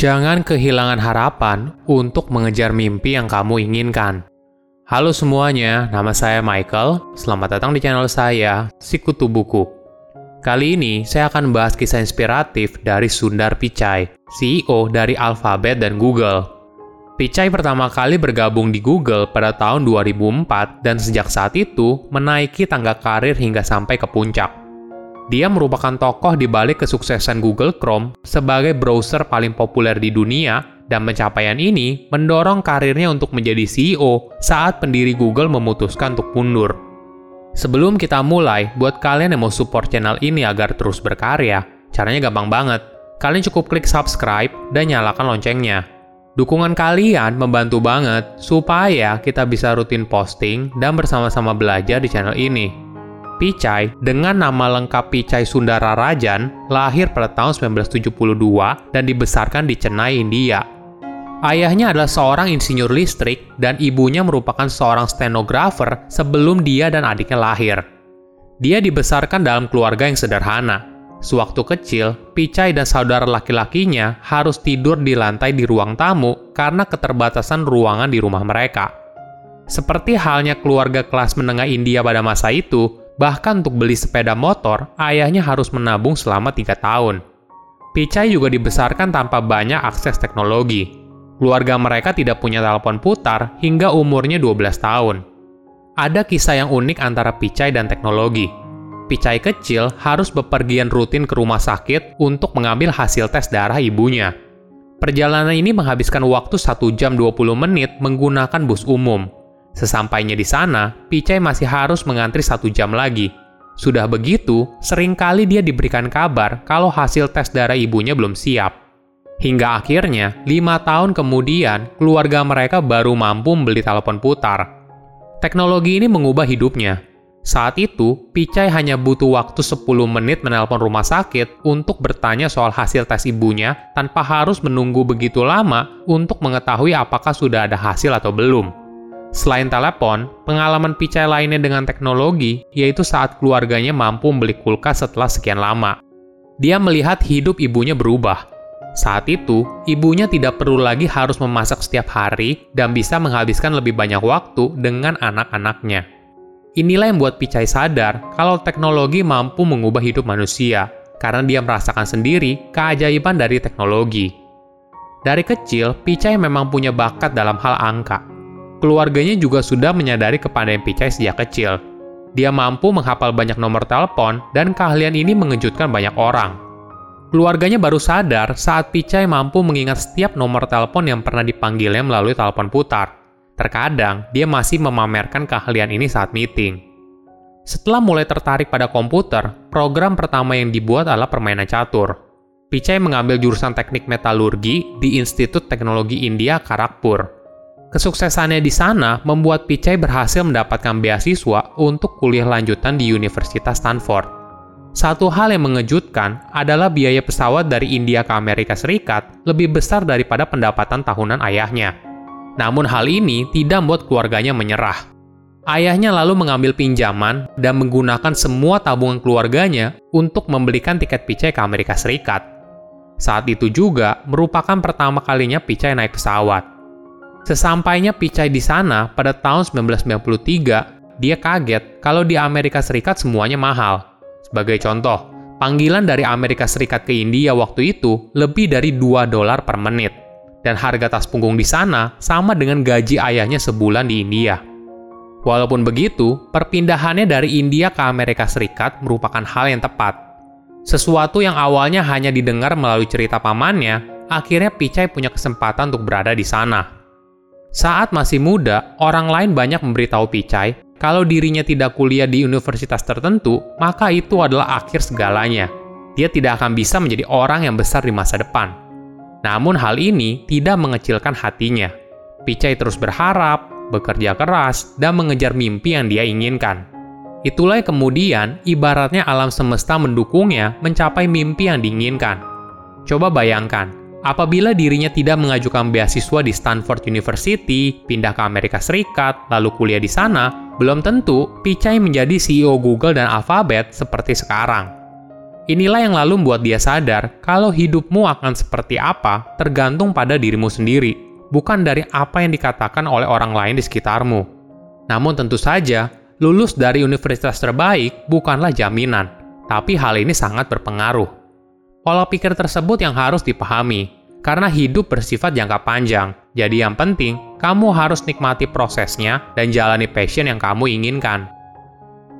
Jangan kehilangan harapan untuk mengejar mimpi yang kamu inginkan. Halo semuanya, nama saya Michael. Selamat datang di channel saya, Sikutu Buku. Kali ini saya akan membahas kisah inspiratif dari Sundar Pichai, CEO dari Alphabet dan Google. Pichai pertama kali bergabung di Google pada tahun 2004 dan sejak saat itu menaiki tangga karir hingga sampai ke puncak. Dia merupakan tokoh di balik kesuksesan Google Chrome sebagai browser paling populer di dunia dan pencapaian ini mendorong karirnya untuk menjadi CEO saat pendiri Google memutuskan untuk mundur. Sebelum kita mulai, buat kalian yang mau support channel ini agar terus berkarya, caranya gampang banget. Kalian cukup klik subscribe dan nyalakan loncengnya. Dukungan kalian membantu banget supaya kita bisa rutin posting dan bersama-sama belajar di channel ini. Pichai dengan nama lengkap Pichai Sundara Rajan lahir pada tahun 1972 dan dibesarkan di Chennai, India. Ayahnya adalah seorang insinyur listrik dan ibunya merupakan seorang stenografer sebelum dia dan adiknya lahir. Dia dibesarkan dalam keluarga yang sederhana. Sewaktu kecil, Pichai dan saudara laki-lakinya harus tidur di lantai di ruang tamu karena keterbatasan ruangan di rumah mereka. Seperti halnya keluarga kelas menengah India pada masa itu, Bahkan untuk beli sepeda motor, ayahnya harus menabung selama tiga tahun. Pichai juga dibesarkan tanpa banyak akses teknologi. Keluarga mereka tidak punya telepon putar hingga umurnya 12 tahun. Ada kisah yang unik antara Pichai dan teknologi. Pichai kecil harus bepergian rutin ke rumah sakit untuk mengambil hasil tes darah ibunya. Perjalanan ini menghabiskan waktu 1 jam 20 menit menggunakan bus umum, Sesampainya di sana, Pichai masih harus mengantri satu jam lagi. Sudah begitu, sering kali dia diberikan kabar kalau hasil tes darah ibunya belum siap. Hingga akhirnya, lima tahun kemudian, keluarga mereka baru mampu membeli telepon putar. Teknologi ini mengubah hidupnya. Saat itu, Pichai hanya butuh waktu 10 menit menelpon rumah sakit untuk bertanya soal hasil tes ibunya tanpa harus menunggu begitu lama untuk mengetahui apakah sudah ada hasil atau belum. Selain telepon, pengalaman Pichai lainnya dengan teknologi yaitu saat keluarganya mampu membeli kulkas setelah sekian lama. Dia melihat hidup ibunya berubah. Saat itu, ibunya tidak perlu lagi harus memasak setiap hari dan bisa menghabiskan lebih banyak waktu dengan anak-anaknya. Inilah yang membuat Pichai sadar kalau teknologi mampu mengubah hidup manusia, karena dia merasakan sendiri keajaiban dari teknologi. Dari kecil, Pichai memang punya bakat dalam hal angka, Keluarganya juga sudah menyadari kepandaian Pichai sejak kecil. Dia mampu menghafal banyak nomor telepon dan keahlian ini mengejutkan banyak orang. Keluarganya baru sadar saat Pichai mampu mengingat setiap nomor telepon yang pernah dipanggilnya melalui telepon putar. Terkadang, dia masih memamerkan keahlian ini saat meeting. Setelah mulai tertarik pada komputer, program pertama yang dibuat adalah permainan catur. Pichai mengambil jurusan teknik metalurgi di Institut Teknologi India Karakpur. Kesuksesannya di sana membuat Pichai berhasil mendapatkan beasiswa untuk kuliah lanjutan di Universitas Stanford. Satu hal yang mengejutkan adalah biaya pesawat dari India ke Amerika Serikat lebih besar daripada pendapatan tahunan ayahnya. Namun hal ini tidak membuat keluarganya menyerah. Ayahnya lalu mengambil pinjaman dan menggunakan semua tabungan keluarganya untuk membelikan tiket Pichai ke Amerika Serikat. Saat itu juga merupakan pertama kalinya Pichai naik pesawat. Sesampainya Pichai di sana pada tahun 1993, dia kaget kalau di Amerika Serikat semuanya mahal. Sebagai contoh, panggilan dari Amerika Serikat ke India waktu itu lebih dari 2 dolar per menit. Dan harga tas punggung di sana sama dengan gaji ayahnya sebulan di India. Walaupun begitu, perpindahannya dari India ke Amerika Serikat merupakan hal yang tepat. Sesuatu yang awalnya hanya didengar melalui cerita pamannya, akhirnya Pichai punya kesempatan untuk berada di sana. Saat masih muda, orang lain banyak memberitahu Pichai kalau dirinya tidak kuliah di universitas tertentu, maka itu adalah akhir segalanya. Dia tidak akan bisa menjadi orang yang besar di masa depan. Namun hal ini tidak mengecilkan hatinya. Pichai terus berharap, bekerja keras, dan mengejar mimpi yang dia inginkan. Itulah kemudian ibaratnya alam semesta mendukungnya mencapai mimpi yang diinginkan. Coba bayangkan, Apabila dirinya tidak mengajukan beasiswa di Stanford University, pindah ke Amerika Serikat, lalu kuliah di sana, belum tentu Pichai menjadi CEO Google dan Alphabet seperti sekarang. Inilah yang lalu membuat dia sadar kalau hidupmu akan seperti apa tergantung pada dirimu sendiri, bukan dari apa yang dikatakan oleh orang lain di sekitarmu. Namun tentu saja, lulus dari universitas terbaik bukanlah jaminan, tapi hal ini sangat berpengaruh. Pola pikir tersebut yang harus dipahami, karena hidup bersifat jangka panjang. Jadi yang penting, kamu harus nikmati prosesnya dan jalani passion yang kamu inginkan.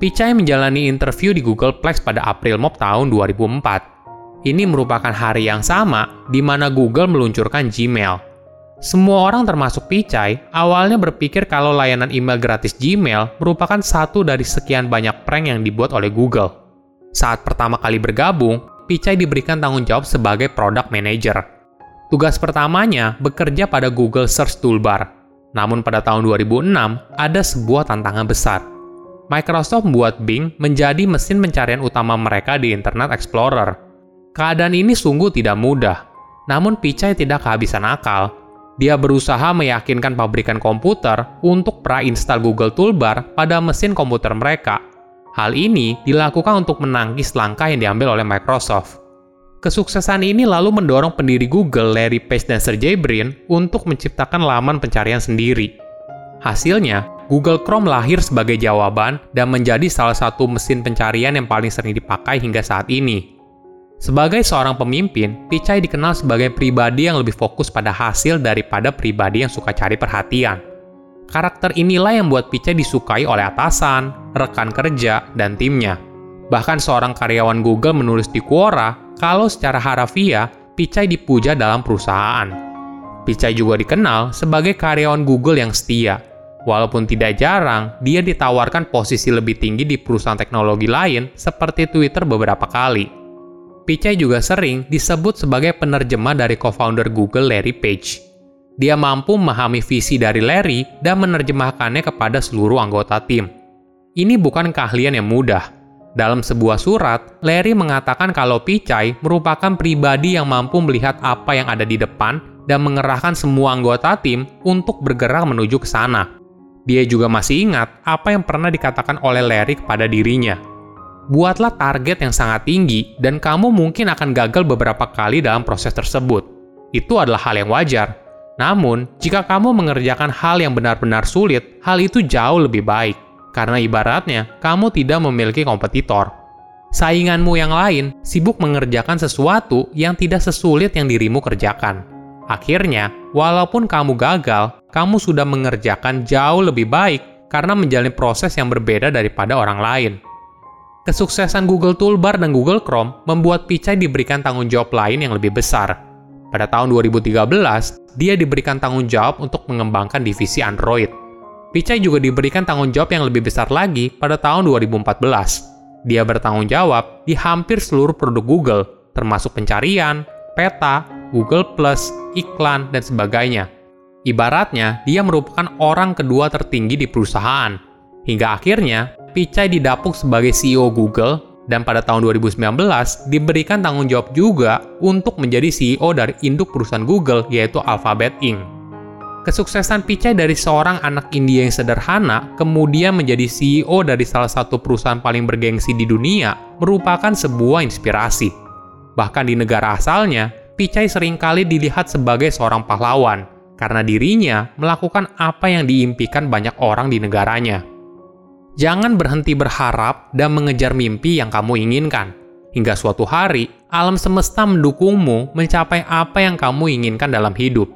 Pichai menjalani interview di Google Plex pada April Mop tahun 2004. Ini merupakan hari yang sama di mana Google meluncurkan Gmail. Semua orang termasuk Pichai awalnya berpikir kalau layanan email gratis Gmail merupakan satu dari sekian banyak prank yang dibuat oleh Google. Saat pertama kali bergabung, Pichai diberikan tanggung jawab sebagai product manager. Tugas pertamanya bekerja pada Google Search Toolbar. Namun pada tahun 2006, ada sebuah tantangan besar – Microsoft membuat Bing menjadi mesin pencarian utama mereka di Internet Explorer. Keadaan ini sungguh tidak mudah, namun Pichai tidak kehabisan akal. Dia berusaha meyakinkan pabrikan komputer untuk pra-install Google Toolbar pada mesin komputer mereka. Hal ini dilakukan untuk menangkis langkah yang diambil oleh Microsoft. Kesuksesan ini lalu mendorong pendiri Google Larry Page dan Sergey Brin untuk menciptakan laman pencarian sendiri. Hasilnya, Google Chrome lahir sebagai jawaban dan menjadi salah satu mesin pencarian yang paling sering dipakai hingga saat ini. Sebagai seorang pemimpin, Pichai dikenal sebagai pribadi yang lebih fokus pada hasil daripada pribadi yang suka cari perhatian. Karakter inilah yang membuat Pichai disukai oleh atasan, rekan kerja, dan timnya. Bahkan seorang karyawan Google menulis di Quora kalau secara harafiah, Pichai dipuja dalam perusahaan. Pichai juga dikenal sebagai karyawan Google yang setia, Walaupun tidak jarang, dia ditawarkan posisi lebih tinggi di perusahaan teknologi lain seperti Twitter beberapa kali. Pichai juga sering disebut sebagai penerjemah dari co-founder Google Larry Page. Dia mampu memahami visi dari Larry dan menerjemahkannya kepada seluruh anggota tim. Ini bukan keahlian yang mudah. Dalam sebuah surat, Larry mengatakan kalau Pichai merupakan pribadi yang mampu melihat apa yang ada di depan dan mengerahkan semua anggota tim untuk bergerak menuju ke sana. Dia juga masih ingat apa yang pernah dikatakan oleh Larry kepada dirinya. Buatlah target yang sangat tinggi dan kamu mungkin akan gagal beberapa kali dalam proses tersebut. Itu adalah hal yang wajar. Namun, jika kamu mengerjakan hal yang benar-benar sulit, hal itu jauh lebih baik. Karena ibaratnya, kamu tidak memiliki kompetitor. Sainganmu yang lain sibuk mengerjakan sesuatu yang tidak sesulit yang dirimu kerjakan. Akhirnya, walaupun kamu gagal, kamu sudah mengerjakan jauh lebih baik karena menjalani proses yang berbeda daripada orang lain. Kesuksesan Google Toolbar dan Google Chrome membuat Pichai diberikan tanggung jawab lain yang lebih besar. Pada tahun 2013, dia diberikan tanggung jawab untuk mengembangkan divisi Android. Pichai juga diberikan tanggung jawab yang lebih besar lagi pada tahun 2014. Dia bertanggung jawab di hampir seluruh produk Google, termasuk pencarian, peta, Google+, iklan, dan sebagainya. Ibaratnya, dia merupakan orang kedua tertinggi di perusahaan. Hingga akhirnya, Pichai didapuk sebagai CEO Google dan pada tahun 2019 diberikan tanggung jawab juga untuk menjadi CEO dari induk perusahaan Google yaitu Alphabet Inc. Kesuksesan Pichai dari seorang anak India yang sederhana kemudian menjadi CEO dari salah satu perusahaan paling bergengsi di dunia merupakan sebuah inspirasi. Bahkan di negara asalnya, Pichai sering kali dilihat sebagai seorang pahlawan – karena dirinya melakukan apa yang diimpikan banyak orang di negaranya. Jangan berhenti berharap dan mengejar mimpi yang kamu inginkan. Hingga suatu hari, alam semesta mendukungmu mencapai apa yang kamu inginkan dalam hidup.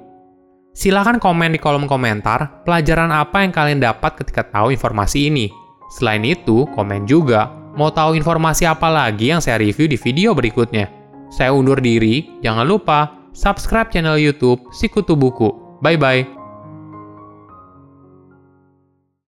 Silahkan komen di kolom komentar pelajaran apa yang kalian dapat ketika tahu informasi ini. Selain itu, komen juga mau tahu informasi apa lagi yang saya review di video berikutnya. Saya undur diri, jangan lupa subscribe channel YouTube Sikutu Buku. Bye bye.